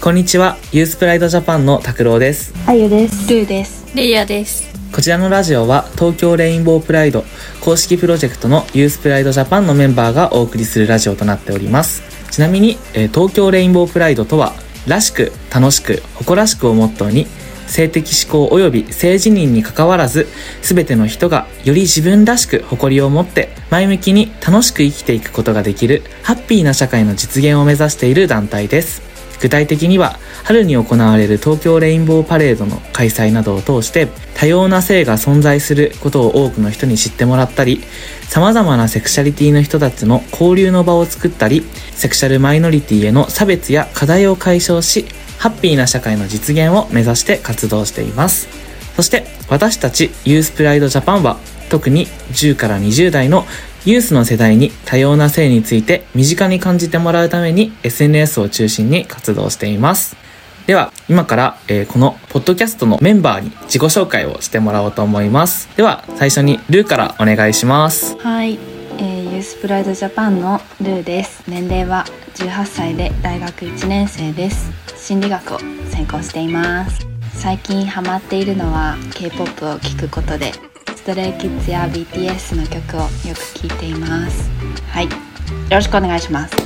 こんにちはユースプライドジャパンの拓郎ですあゆです。ルーです。レイヤです。こちらのラジオは東京レインボープライド公式プロジェクトのユースプライドジャパンのメンバーがお送りするラジオとなっておりますちなみに、えー東京レインボープライドとはらしく楽しく誇らしくをモットーに性的指向及び性自認に関わらず全ての人がより自分らしく誇りを持って前向きに楽しく生きていくことができるハッピーな社会の実現を目指している団体です具体的には春に行われる東京レインボーパレードの開催などを通して多様な性が存在することを多くの人に知ってもらったり様々なセクシャリティの人たちの交流の場を作ったりセクシャルマイノリティへの差別や課題を解消しハッピーな社会の実現を目指して活動しています。そして私たちユースプライドジャパンは特に10から20代のユースの世代に多様な性について身近に感じてもらうために SNS を中心に活動しています。では、今から、えーこのポッドキャストのメンバーに自己紹介をしてもらおうと思います。では、最初にルーからお願いします。はい、えー、ユースプライドジャパンのルーです。年齢は18歳で大学1年生です。心理学を専攻しています。最近ハマっているのは K-POP を聴くことで、トレイキッズや BTS の曲をよく聴いています。はい、よろしくお願いします。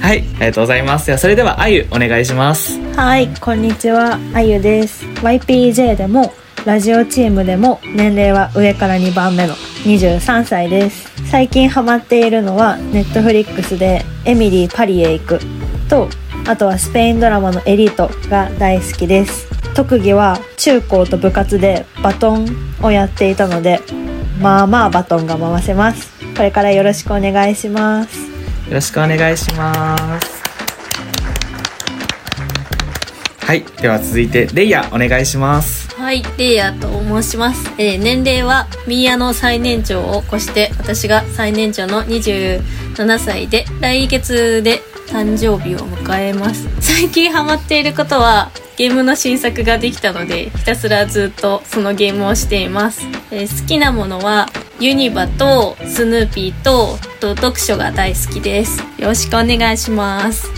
はい、ありがとうございます。では、それでは、あゆ、お願いします。はい、こんにちは。あゆです。YPJ でもラジオチームでも年齢は上から2番目の23歳です。最近ハマっているのは Netflix でエミリーパリへ行くと、あとはスペインドラマのエリートが大好きです。特技は中高と部活でバトンをやっていたので、まあまあバトンが回せます。これからよろしくお願いします。よろしくお願いします。はい、では続いて、レイヤ、お願いします。はい、レイヤーと申します。えー年齢はミーヤの最年長を越して、私が最年長の27歳で、来月で誕生日を迎えます。最近ハマっていることは、ゲームの新作ができたので、ひたすらずっとそのゲームをしています。えー好きなものは、ユニバとスヌーピーと、と読書が大好きです。よろしくお願いします。よ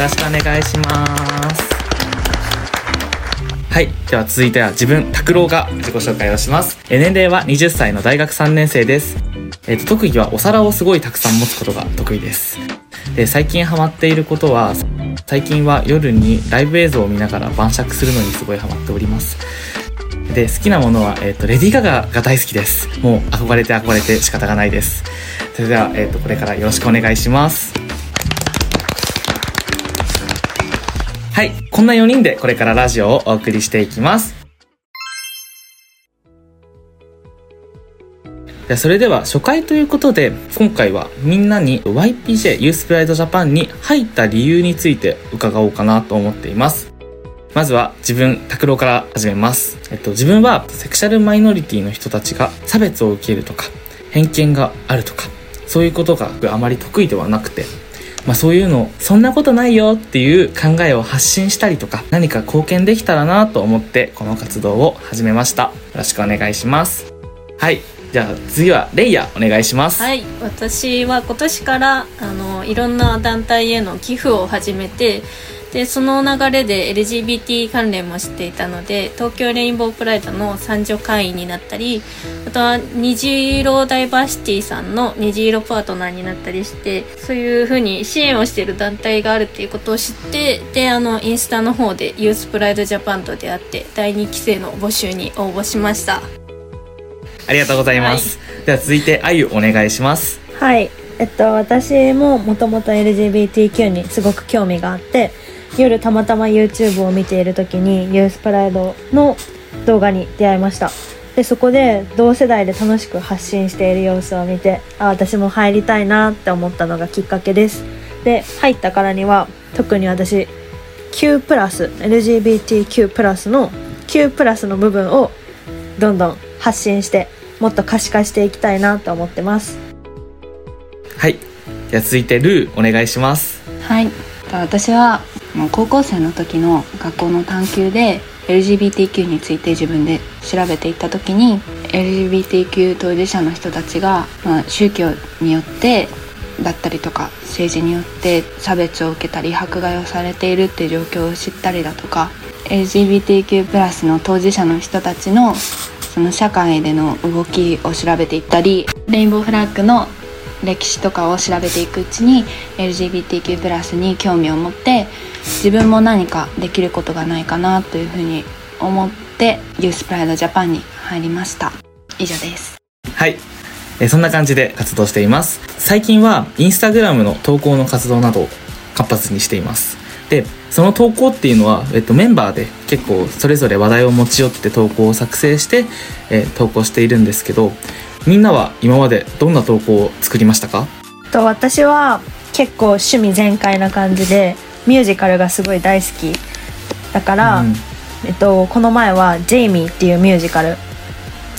ろしくお願いします。はい。では続いては自分、拓郎が自己紹介をします。えー年齢は20歳の大学3年生です。えっ、と、特技はお皿をすごいたくさん持つことが得意です。で、最近ハマっていることは、最近は夜にライブ映像を見ながら晩酌するのにすごいハマっております。で、好きなものは、えっ、と、レディー・ガガが大好きです。もう憧れて憧れて仕方がないです。それでは、えっ、と、これからよろしくお願いします。はい。こんな4人でこれからラジオをお送りしていきます。それでは初回ということで、今回はみんなに YPJ ユースプライドジャパンに入った理由について伺おうかなと思っています。まずは自分、拓郎から始めます。えっと、自分はセクシャルマイノリティの人たちが差別を受けるとか、偏見があるとか、そういうことがあまり得意ではなくて、まあそういうの、そんなことないよっていう考えを発信したりとか、何か貢献できたらなと思って、この活動を始めました。よろしくお願いします。はい。じゃあ次はレイヤーお願いします。はい私は今年からあのいろんな団体への寄付を始めてでその流れで LGBT 関連もしていたので東京レインボープライドの参助会員になったりあとは虹色ダイバーシティさんの虹色パートナーになったりしてそういうふうに支援をしている団体があるっていうことを知ってであのインスタの方でユースプライドジャパンと出会って第2期生の募集に応募しましたありがとうございます。では続いてあゆお願いします。はい。えっと、私ももともと LGBTQ にすごく興味があって、夜たまたま YouTube を見ている時にユースプライドの動画に出会いました。で、そこで同世代で楽しく発信している様子を見て、あ、私も入りたいなって思ったのがきっかけです。で、入ったからには特に私 Q プラス LGBTQ プラスの Q プラスの部分をどんどん発信してもっと可視化していきたいなと思ってます。はい。では続いてルーお願いします。はい。私は高校生の時の学校の探究で LGBTQ について自分で調べていった時に LGBTQ 当事者の人たちが、まあ、宗教によってだったりとか政治によって差別を受けたり迫害をされているっていう状況を知ったりだとか LGBTQ+ の当事者の人たちのその社会での動きを調べていったりレインボーフラッグの歴史とかを調べていくうちに LGBTQ+ プラスに興味を持って自分も何かできることがないかなというふうに思ってユースプライドジャパンに入りました以上ですはい。えそんな感じで活動しています。最近はインスタグラムの投稿の活動などを活発にしています。で、その投稿っていうのは、えっと、メンバーで結構それぞれ話題を持ち寄って投稿を作成して、えー投稿しているんですけど、みんなは今までどんな投稿を作りましたか？と私は結構趣味全開な感じでミュージカルがすごい大好き。だから、うん。えっと、この前は「ジェイミー」っていうミュージカル、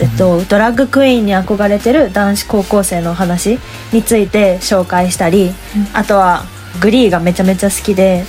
えっと、ドラッグクイーンに憧れてる男子高校生の話について紹介したり、あとはグリーがめちゃめちゃ好きで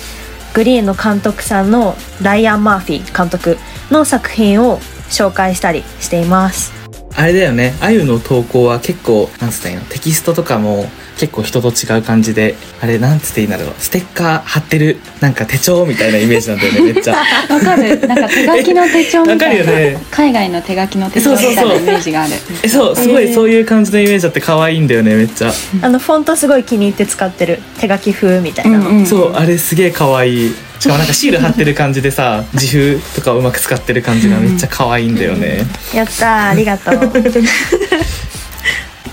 グリーンの監督さんのライアン・マーフィー監督の作品を紹介したりしています。あれだよね、あゆの投稿は結構、なんつったらいいの、テキストとかも結構人と違う感じで、あれなんつっていいんだろう、ステッカー貼ってる、なんか手帳みたいなイメージなんだよね、めっちゃ。わかる。なんか手書きの手帳みたいな、わかるよね。海外の手書きの手帳みたいなイメージがある。え、そう、すごいそういう感じのイメージあって可愛いんだよね、めっちゃ。あのフォントすごい気に入って使ってる手書き風みたいな。の、うんうん。そう、あれすげえ可愛い。しかもなんかシール貼ってる感じでさ、自風とかをうまく使ってる感じがめっちゃ可愛いんだよね。やったーありがとう。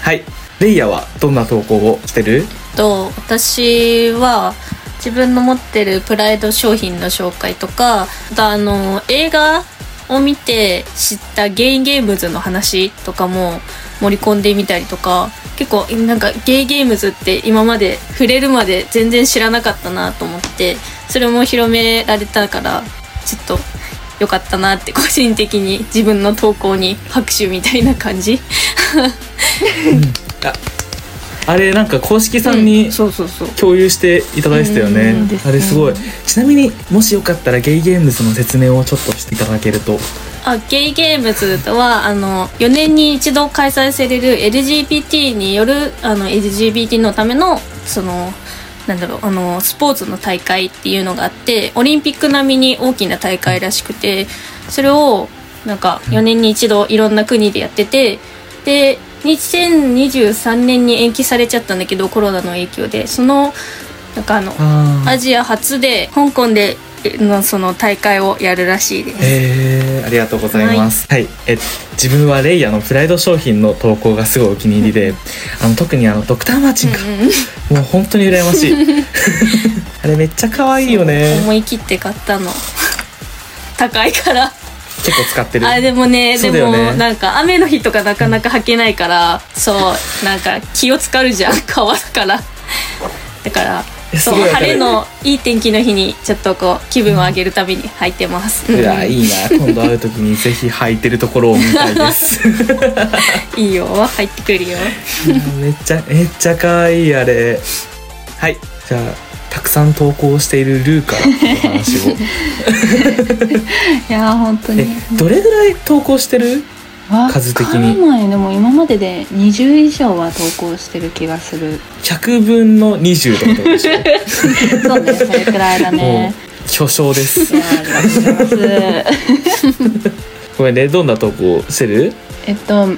はい。レイヤはどんな投稿をしてる？と私は自分の持ってるプライド商品の紹介とかあとあの映画を見て知ったゲイゲームズの話とかも盛り込んでみたりとか結構なんかゲイゲームズって今まで触れるまで全然知らなかったなと思ってそれも広められたからちょっと良かったなって個人的に自分の投稿に拍手みたいな感じ あれなんか公式さんに共有していただいてたよね。あれすごい。ちなみにもしよかったらゲイゲームズの説明をちょっとしていただけると。あゲイゲームズとはあの4年に一度開催される LGBT によるあの LGBT のためのそのなんだろうあのスポーツの大会っていうのがあってオリンピック並みに大きな大会らしくてそれをなんか4年に一度いろんな国でやっててで2023年に延期されちゃったんだけどコロナの影響でそのなんかあのあアジア初で香港でのその大会をやるらしいです。えー、ありがとうございます。はい、え自分はレイヤのプライド商品の投稿がすごいお気に入りで、あの特にあのドクターマーチンが、もう本当に羨ましい。あれめっちゃ可愛いよね。思い切って買ったの。高いから結構使ってる。あでもねねもなんか雨の日とかなかなか履けないからそうなんか気を使うじゃん。川だから。だからそう晴れのいい天気の日にちょっとこう気分を上げるために履いてます、うわいいな。今度会う時にぜひ履いてるところを見たいです。いいよ。入ってくるよ。めっちゃめっちゃ可愛いあれ。はい。じゃあたくさん投稿しているルーカの話を。いやー本当えにどれぐらい投稿してる？数的に。ない。でも今までで20以上は投稿してる気がする。100分の20ってことでしょ？そうねそれくらいだもねう巨匠です。ごめんねどんな投稿してる？えっと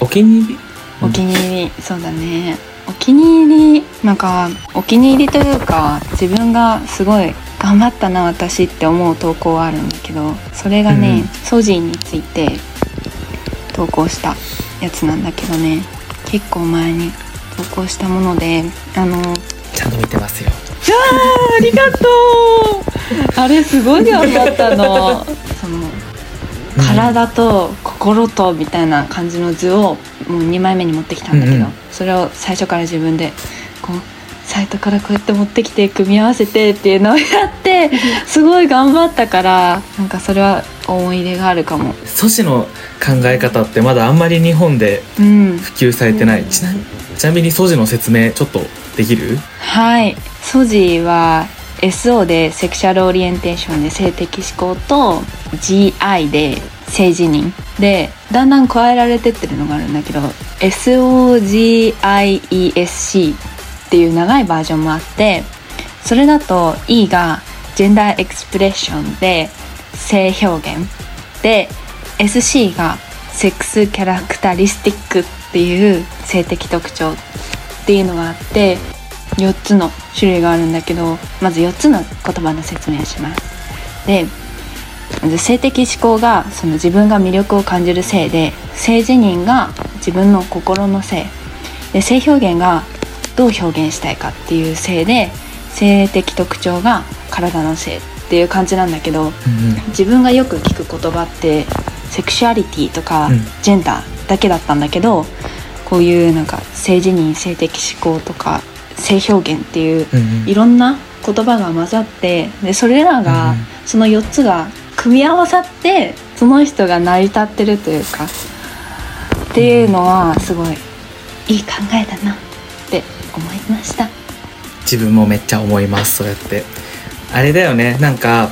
お気に入り？お気に入り。そうだねお気に入りなんかお気に入りというか自分がすごい頑張ったな私って思う投稿はあるんだけどそれがね、うん。ソジーについて投稿したやつなんだけどね。結構前に投稿したものであのちゃんと見てますよ。ありがとう。あれすごい頑張ったの。その体と心とみたいな感じの図をもう2枚目に持ってきたんだけど、うんうん。それを最初から自分でこうサイトからこうやって持ってきて組み合わせてっていうのをやって すごい頑張ったからなんかそれは思い入れがあるかも。素子の考え方ってまだあんまり日本でうん、普及されてない、ちなみちなみに素子の説明ちょっとできる？はい。ソジーは SO でセクシャルオリエンテーションで性的指向と GI で性自認。でだんだん加えられてってるのがあるんだけど SOGIESC っていう長いバージョンもあってそれだと E がジェンダーエクスプレッションで性表現。で SC がセックスキャラクタリスティックっていう性的特徴っていうのがあって4つの種類があるんだけどまず4つの言葉の説明をします。でまず性的思考がその自分が魅力を感じる性で性自認が自分の心の性。で性表現がどう表現したいかっていう性で性的特徴が体の性っていう感じなんだけどうん。自分がよく聞く言葉ってセクシュアリティとかうん。ジェンダーだけだったんだけど、こういうなんか性自認性的思考とか性表現っていういろんな言葉が混ざってでそれらが、うんその4つが組み合わさってその人が成り立ってるというかっていうのはすごいいい考えだなって思いました。自分もめっちゃ思いますそうやって。あれだよねなんか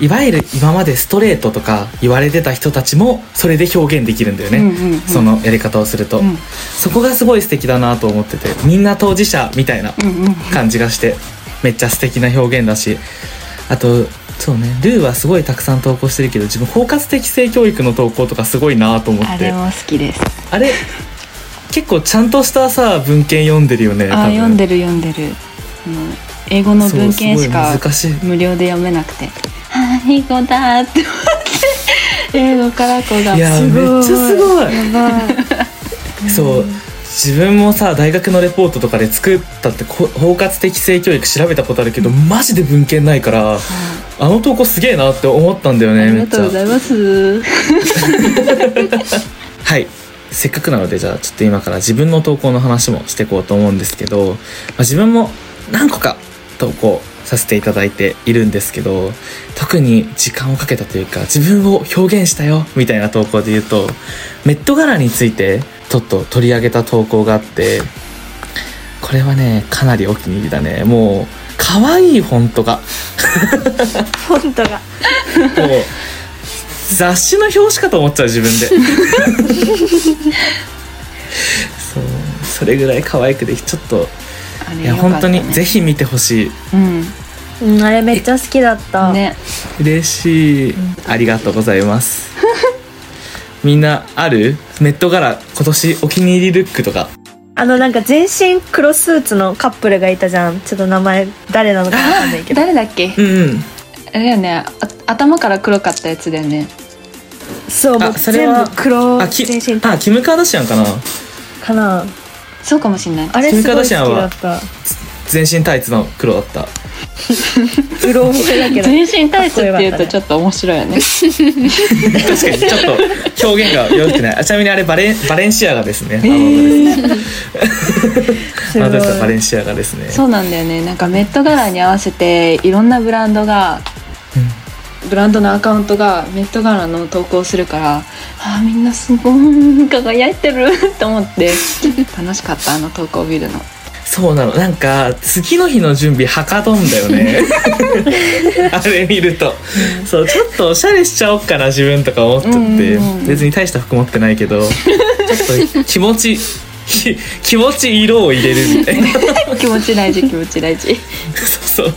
いわゆる今までストレートとか言われてた人たちもそれで表現できるんだよね、うんうんうんそのやり方をすると、うん。そこがすごい素敵だなと思っててみんな当事者みたいな感じがしてめっちゃ素敵な表現だしあとそうねルーはすごいたくさん投稿してるけど自分包括的性教育の投稿とかすごいなと思って。あれも好きです。あれ結構ちゃんとしたさ文献読んでるよねあ読んでる読んでる。英語の文献しか無料で読めなくて「あ英語だ」って思って英語からこうが。いやすごめっちゃすごい。やばい。そう自分もさ大学のレポートとかで作ったってこ包括的性教育調べたことあるけどマジで文献ないからあの投稿すげえなって思ったんだよあねめっちゃ。りがとうございます。はい。せっかくなのでじゃあちょっと今から自分の投稿の話もしていこうと思うんですけど、まあ、自分も何個か投稿させていただいているんですけど特に時間をかけたというか自分を表現したよみたいな投稿で言うとメット柄についてちょっと取り上げた投稿があってこれはねかなりお気に入りだね。もう可愛いフォントが。フォントが。もう雑誌の表紙かと思っちゃう自分で。そうそれぐらい可愛くできちょっとあれよかった本当ねにぜひ見てほしい。うん。うんあれめっちゃ好きだった、ね。嬉しい、ありがとうございます。みんなある？メット柄今年お気に入りルックとか。あのなんか全身黒スーツのカップルがいたじゃん。ちょっと名前誰なのかわかんないけど。誰だっけ？うんうん。あれだよね。あ頭から黒かったやつだよね。そうもうあそれは全部黒あき全身あキム・カーダシアンかな。かなそうかもしんない。あれすごい好きカーダシアンはだった。全身タイツの黒だった。うろ覚えだけど。全身タイツっていうとちょっと面白いよね。確かにちょっと表現が良くない。あちなみにあれバレンバレンシアガですね、バレンシアガですね。そうなんだよね。なんかメット柄に合わせていろんなブランドがブランドのアカウントがメット柄の投稿するからあーみんなすごい輝いてる。と思って楽しかったあの投稿見るの。そうなの。なんか次の日の準備はかどんだよね。あれ見ると、そうちょっとおしゃれしちゃおっかな自分とか思っちゃって、うんうんうん。別に大した服持ってないけどちょっと気持ちき 気持ち色を入れるみたいな。気持ち大事気持ち大事。そうそう。っ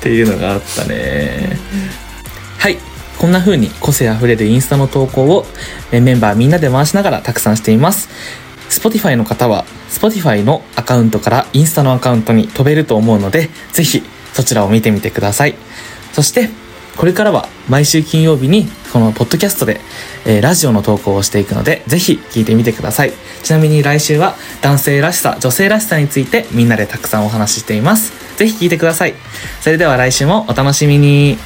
ていうのがあったね、はい。こんな風に個性あふれるインスタの投稿をメンバーみんなで回しながらたくさんしています。Spotify の方は Spotify のアカウントからインスタのアカウントに飛べると思うのでぜひそちらを見てみてください。そしてこれからは毎週金曜日にこのポッドキャストで、えーラジオの投稿をしていくのでぜひ聞いてみてください。ちなみに来週は男性らしさ女性らしさについてみんなでたくさんお話ししています。ぜひ聞いてください。それでは来週もお楽しみに。